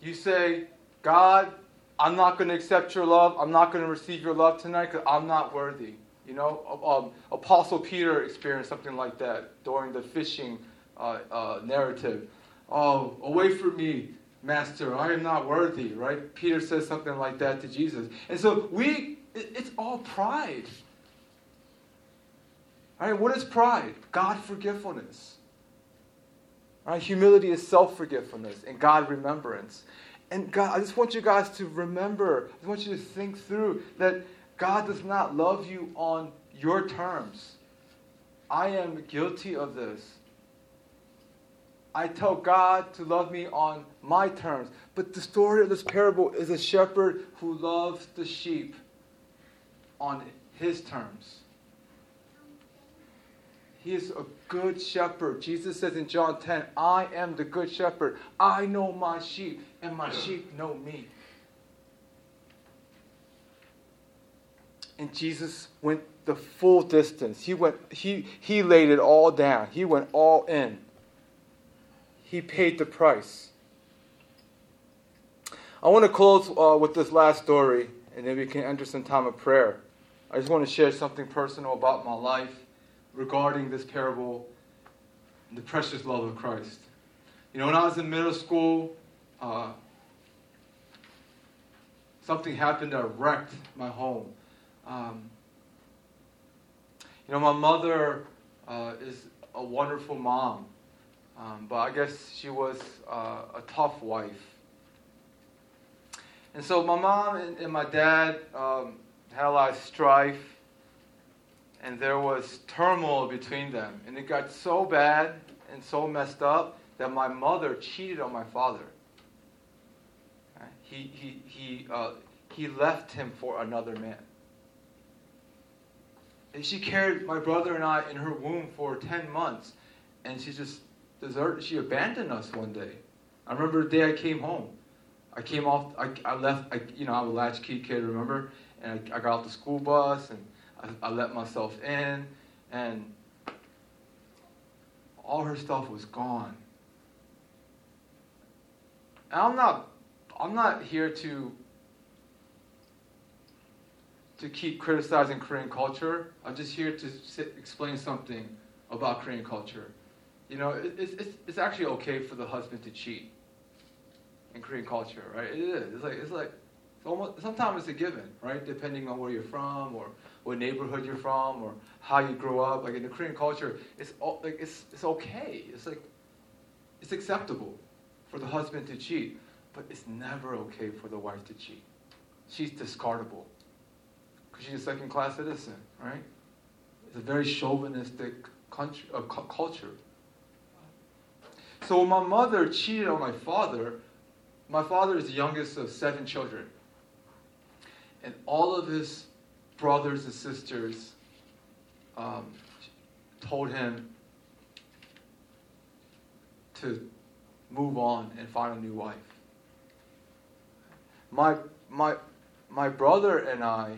You say, God, I'm not going to accept your love. I'm not going to receive your love tonight because I'm not worthy. You know, um, Apostle Peter experienced something like that during the fishing uh, uh, narrative. Oh, away from me, Master, I am not worthy, right? Peter says something like that to Jesus. And so we, it's all pride. All right, what is pride? God forgetfulness. All right, humility is self forgetfulness and God remembrance. And God, I just want you guys to remember, I want you to think through that God does not love you on your terms. I am guilty of this. I tell God to love me on my terms. But the story of this parable is a shepherd who loves the sheep on his terms. He is a good shepherd. Jesus says in John 10, I am the good shepherd. I know my sheep, and my sheep know me. And Jesus went the full distance. He went he he laid it all down. He went all in. He paid the price. I want to close uh, with this last story, and then we can enter some time of prayer. I just want to share something personal about my life regarding this parable and the precious love of Christ. You know, when I was in middle school, uh, something happened that wrecked my home. Um, you know, my mother uh, is a wonderful mom, um, but I guess she was uh, a tough wife. And so my mom and, and my dad um, had a lot of strife and there was turmoil between them. And it got so bad and so messed up that my mother cheated on my father. He, he, he, uh, he left him for another man. And she carried my brother and I in her womb for 10 months. And she just deserted, she abandoned us one day. I remember the day I came home. I came off, I, I left, I, you know, I'm a latchkey kid, remember? And I, I got off the school bus and I, I let myself in, and all her stuff was gone. And I'm not, I'm not here to to keep criticizing Korean culture. I'm just here to sit, explain something about Korean culture. You know, it, it's, it's, actually okay for the husband to cheat in Korean culture, right? It is. It's like, it's like, it's almost, sometimes it's a given, right? Depending on where you're from or what neighborhood you're from or how you grow up. Like in the Korean culture, it's like it's it's okay. It's like it's acceptable for the husband to cheat, but it's never okay for the wife to cheat. She's discardable because she's a second-class citizen, right? It's a very chauvinistic country, uh, cu- culture. So when my mother cheated on my father, my father is the youngest of seven children. And all of his brothers and sisters um, told him to move on and find a new wife. My, my, my brother and I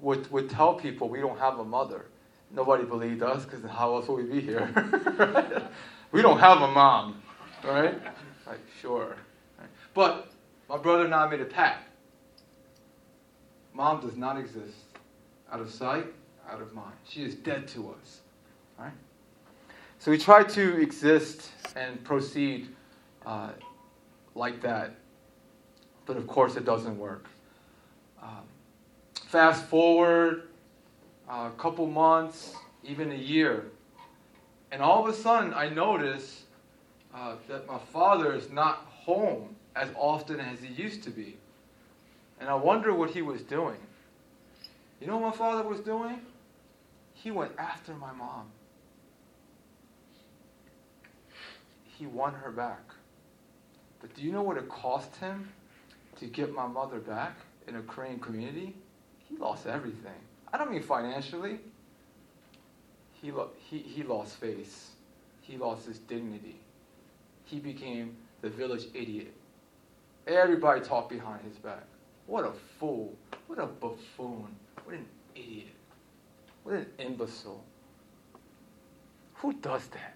would, would tell people we don't have a mother. Nobody believed us because how else would we be here? we don't have a mom, right? Like, sure. But my brother and I made a pact. Mom does not exist. Out of sight, out of mind. She is dead to us. Right? So we try to exist and proceed uh, like that. But of course, it doesn't work. Um, fast forward uh, a couple months, even a year, and all of a sudden I notice uh, that my father is not home as often as he used to be. And I wonder what he was doing. You know what my father was doing? He went after my mom. He won her back. But do you know what it cost him to get my mother back in a Korean community? He lost everything. I don't mean financially. He, lo- he, he lost face. He lost his dignity. He became the village idiot. Everybody talked behind his back. What a fool. What a buffoon. What an idiot. What an imbecile. Who does that?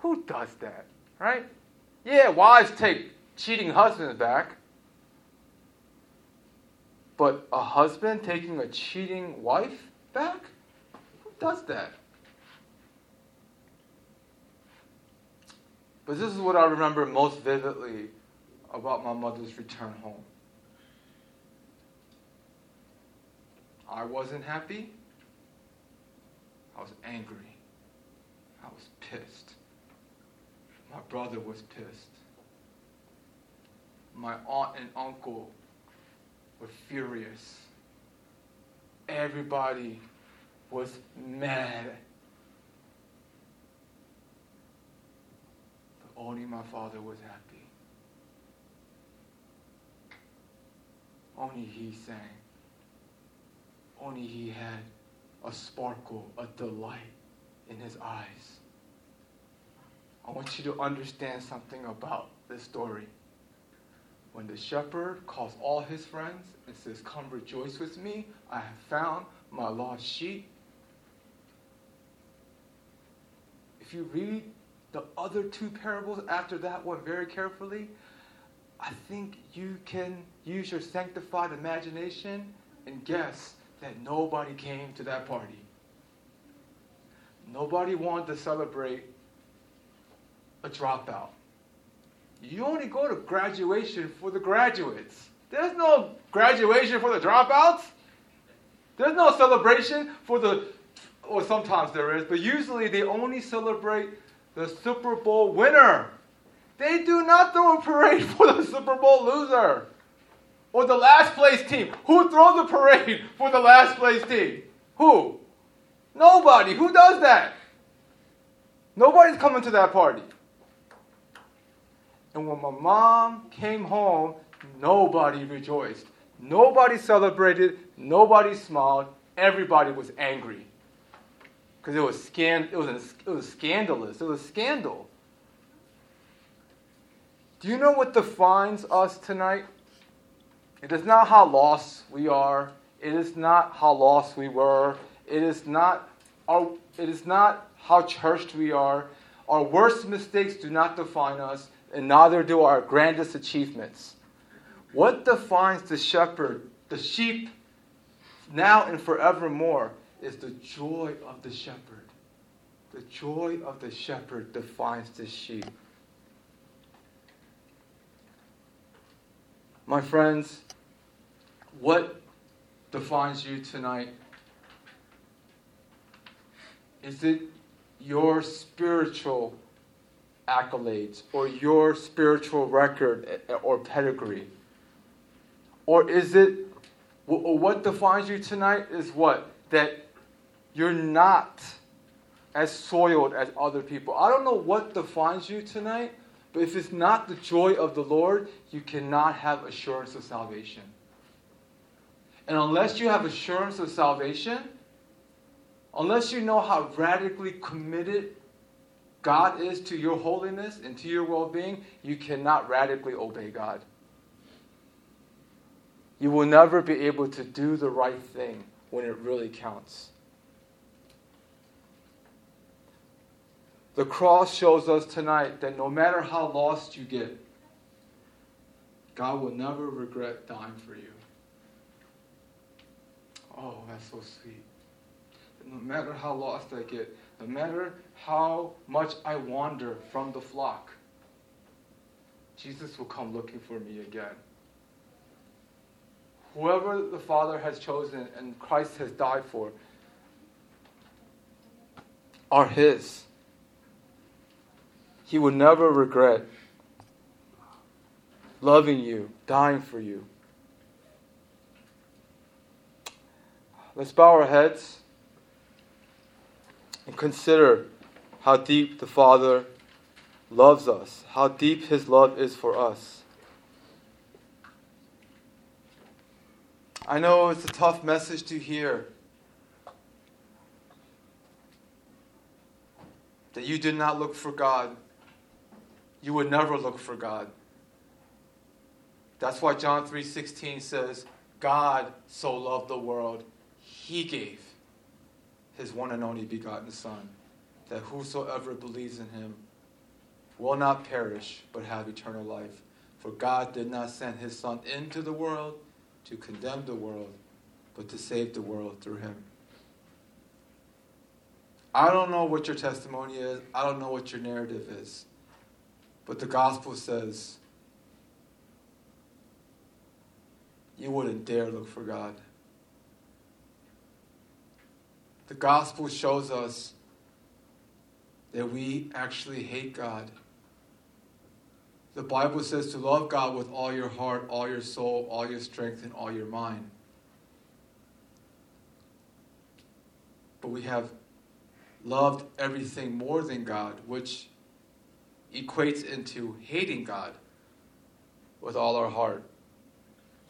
Who does that? Right? Yeah, wives take cheating husbands back. But a husband taking a cheating wife back? Who does that? But this is what I remember most vividly about my mother's return home. I wasn't happy. I was angry. I was pissed. My brother was pissed. My aunt and uncle were furious. Everybody was mad. But only my father was happy. Only he sang. Only he had a sparkle, a delight in his eyes. I want you to understand something about this story. When the shepherd calls all his friends and says, Come rejoice with me, I have found my lost sheep. If you read the other two parables after that one very carefully, I think you can use your sanctified imagination and guess that nobody came to that party. Nobody wanted to celebrate a dropout. You only go to graduation for the graduates. There's no graduation for the dropouts. There's no celebration for the, or sometimes there is, but usually they only celebrate the Super Bowl winner. They do not throw a parade for the Super Bowl loser or the last place team. Who throws a parade for the last place team? Who? Nobody. Who does that? Nobody's coming to that party. And when my mom came home, nobody rejoiced. Nobody celebrated. Nobody smiled. Everybody was angry. Because it was scan- it was it was scandalous. It was a scandal. Do you know what defines us tonight? It is not how lost we are. It is not how lost we were. It is not our, it is not how churched we are. Our worst mistakes do not define us, and neither do our grandest achievements. What defines the shepherd, the sheep, now and forevermore, is the joy of the shepherd. The joy of the shepherd defines the sheep. My friends, what defines you tonight? Is it your spiritual accolades or your spiritual record or pedigree? Or is it, what defines you tonight is what? That you're not as soiled as other people. I don't know what defines you tonight, but if it's not the joy of the Lord, you cannot have assurance of salvation. And unless you have assurance of salvation, unless you know how radically committed God is to your holiness and to your well being, you cannot radically obey God. You will never be able to do the right thing when it really counts. The cross shows us tonight that no matter how lost you get, God will never regret dying for you. Oh, that's so sweet. No matter how lost I get, no matter how much I wander from the flock, Jesus will come looking for me again. Whoever the Father has chosen and Christ has died for are His. He will never regret loving you, dying for you. Let's bow our heads and consider how deep the Father loves us, how deep His love is for us. I know it's a tough message to hear. That you did not look for God you would never look for God. That's why John 3:16 says, God so loved the world, he gave his one and only begotten son, that whosoever believes in him will not perish, but have eternal life. For God did not send his Son into the world to condemn the world, but to save the world through him. I don't know what your testimony is, I don't know what your narrative is, but the gospel says you wouldn't dare look for God. The gospel shows us that we actually hate God. The Bible says to love God with all your heart, all your soul, all your strength, and all your mind. But we have loved everything more than God, which equates into hating God with all our heart,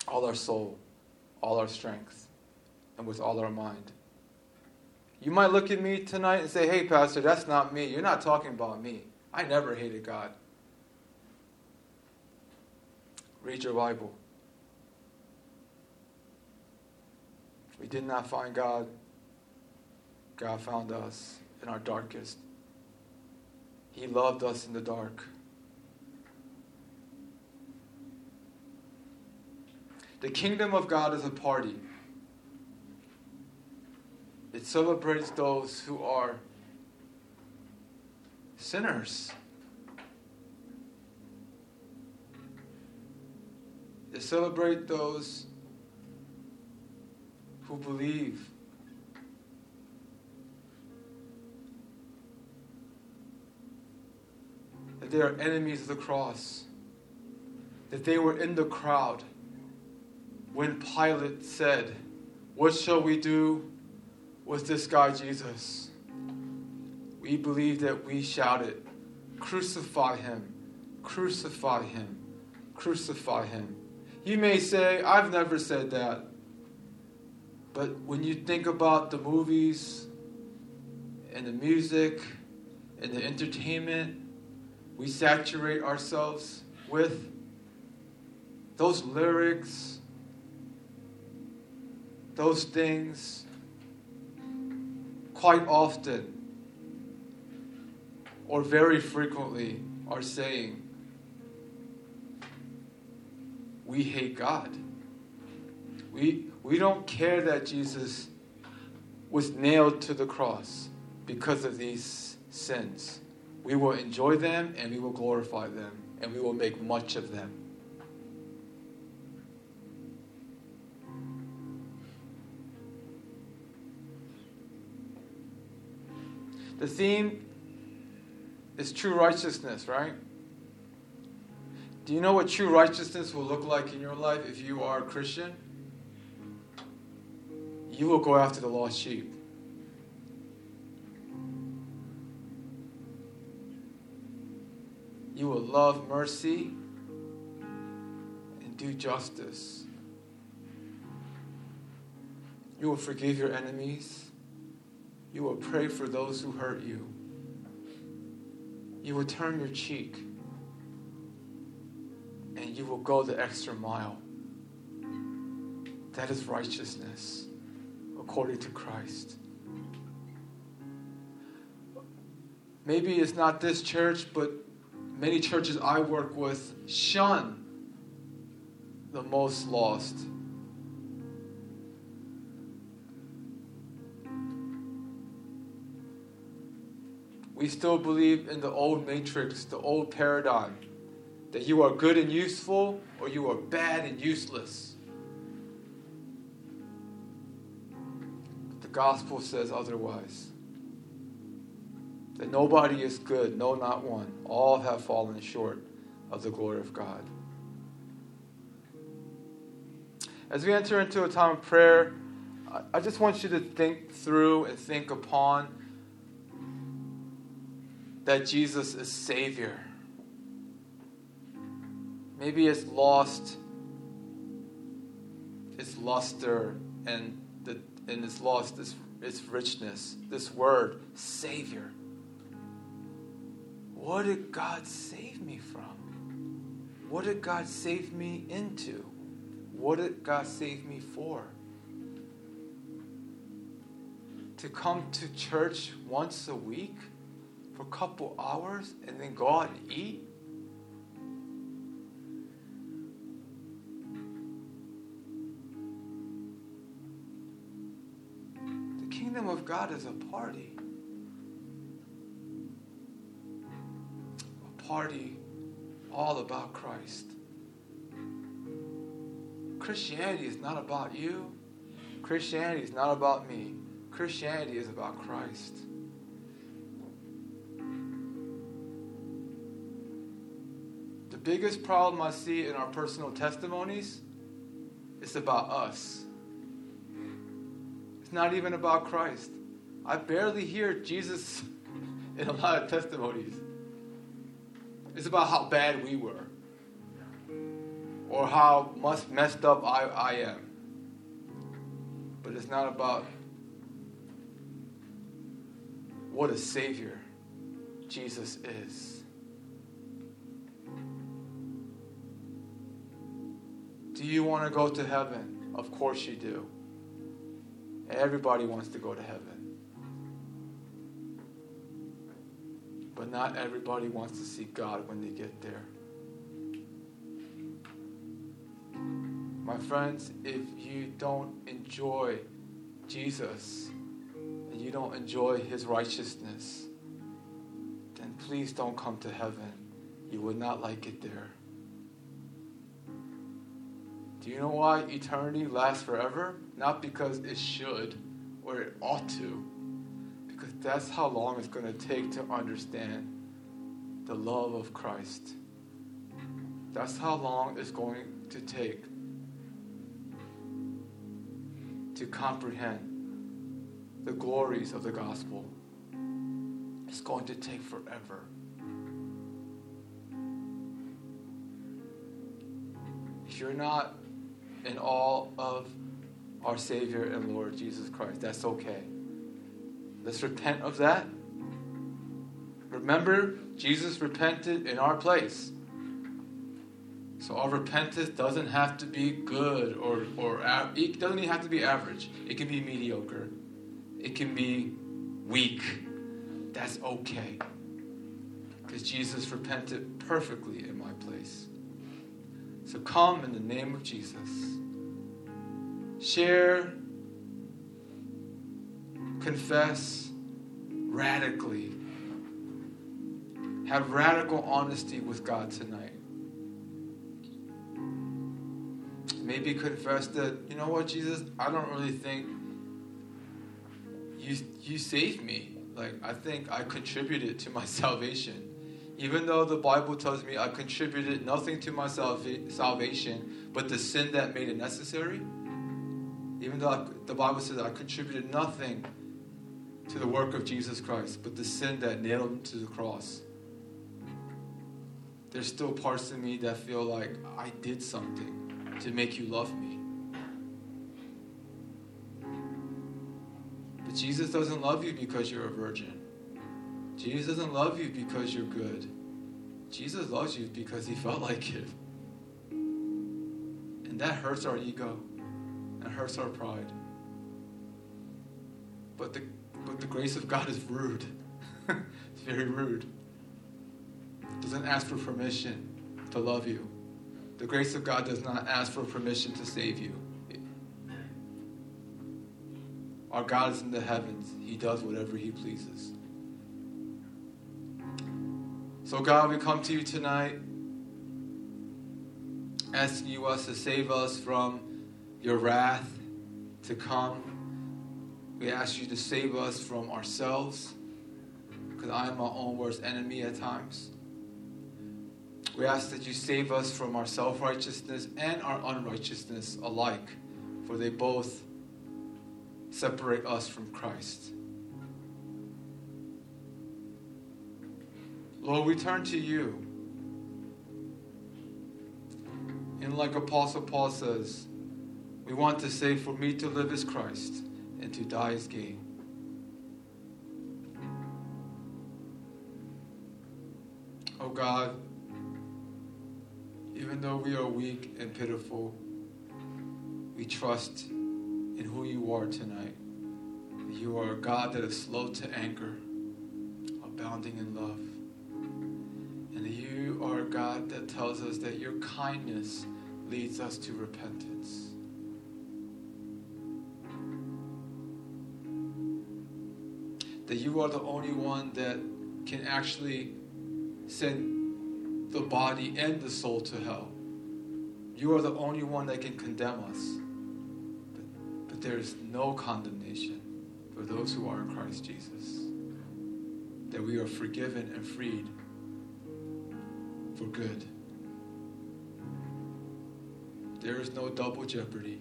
all our soul, all our strength, and with all our mind. You might look at me tonight and say, hey, Pastor, that's not me. You're not talking about me. I never hated God. Read your Bible. We did not find God. God found us in our darkest. He loved us in the dark. The kingdom of God is a party. It celebrates those who are sinners. It celebrates those who believe. That they are enemies of the cross. That they were in the crowd when Pilate said, What shall we do with this guy Jesus? We believe that we shouted, Crucify him, crucify him, crucify him. You may say, I've never said that. But when you think about the movies and the music and the entertainment we saturate ourselves with, those lyrics, those things, quite often or very frequently are saying, we hate God. We, we don't care that Jesus was nailed to the cross because of these sins. We will enjoy them and we will glorify them and we will make much of them. The theme is true righteousness, right? Do you know what true righteousness will look like in your life if you are a Christian? You will go after the lost sheep. You will love mercy and do justice. You will forgive your enemies. You will pray for those who hurt you. You will turn your cheek and you will go the extra mile. That is righteousness according to Christ. Maybe it's not this church, but many churches I work with shun the most lost. We still believe in the old matrix, the old paradigm that you are good and useful or you are bad and useless. But the gospel says otherwise. That nobody is good, no, not one. All have fallen short of the glory of God. As we enter into a time of prayer, I just want you to think through and think upon that Jesus is Savior. Maybe it's lost its luster and, the, and it's lost its, its richness. This word, Savior. What did God save me from? What did God save me into? What did God save me for? To come to church once a week? For a couple hours and then go out and eat? The kingdom of God is a party. A party all about Christ. Christianity is not about you. Christianity is not about me. Christianity is about Christ. Biggest problem I see in our personal testimonies is about us. It's not even about Christ. I barely hear Jesus in a lot of testimonies. It's about how bad we were or how much messed up I, I am. But it's not about what a Savior Jesus is. Do you want to go to heaven? Of course you do. Everybody wants to go to heaven. But not everybody wants to see God when they get there. My friends, if you don't enjoy Jesus and you don't enjoy his righteousness, then please don't come to heaven. You would not like it there. Do you know why eternity lasts forever? Not because it should or it ought to, because that's how long it's going to take to understand the love of Christ. That's how long it's going to take to comprehend the glories of the gospel. It's going to take forever. If you're not in all of our Savior and Lord Jesus Christ, that's okay. Let's repent of that. Remember, Jesus repented in our place. So our repentance doesn't have to be good or, or it doesn't even have to be average. It can be mediocre. It can be weak. That's okay. Because Jesus repented perfectly in my place. So come in the name of Jesus. Share, confess radically. Have radical honesty with God tonight. maybe confess that, you know what, Jesus, I don't really think you, you saved me. Like, I think I contributed to my salvation. Even though the Bible tells me I contributed nothing to my salva- salvation but the sin that made it necessary, even though I, the Bible says I contributed nothing to the work of Jesus Christ but the sin that nailed him to the cross, there's still parts of me that feel like I did something to make you love me. But Jesus doesn't love you because you're a virgin. Jesus doesn't love you because you're good. Jesus loves you because he felt like it. And that hurts our ego and hurts our pride. But the, but the grace of God is rude. it's very rude. It doesn't ask for permission to love you. The grace of God does not ask for permission to save you. Our God is in the heavens. He does whatever He pleases. So, God, we come to you tonight asking you us to save us from your wrath to come. We ask you to save us from ourselves because I am my own worst enemy at times. We ask that you save us from our self righteousness and our unrighteousness alike, for they both separate us from Christ. Lord, we turn to you. And like Apostle Paul says, we want to say, For me to live is Christ, and to die is gain. Oh God, even though we are weak and pitiful, we trust in who you are tonight. You are a God that is slow to anger, abounding in love. You are God that tells us that your kindness leads us to repentance. That you are the only one that can actually send the body and the soul to hell. You are the only one that can condemn us. But, but there is no condemnation for those who are in Christ Jesus. That we are forgiven and freed for good. There is no double jeopardy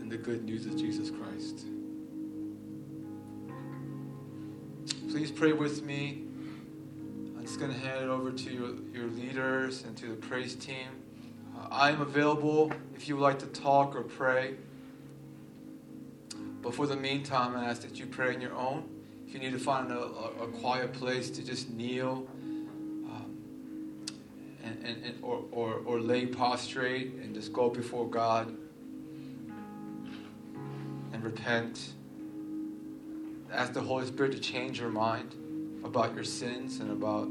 in the good news of Jesus Christ. Please pray with me. I'm just going to hand it over to your, your leaders and to the praise team. Uh, I am available if you would like to talk or pray. But for the meantime, I ask that you pray on your own. If you need to find a, a, a quiet place to just kneel and, and, or, or, or lay prostrate and just go before God and repent. Ask the Holy Spirit to change your mind about your sins and about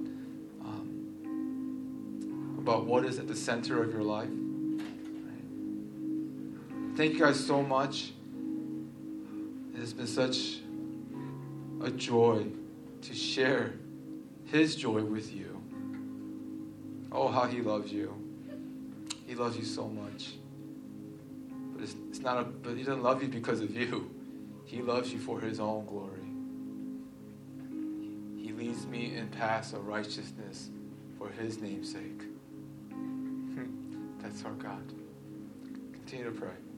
um, about what is at the center of your life. Thank you guys so much. It has been such a joy to share His joy with you. Oh, how He loves you. He loves you so much. But it's, it's not a, but He doesn't love you because of you. He loves you for His own glory. He leads me in paths of righteousness for His name's sake. That's our God. Continue to pray.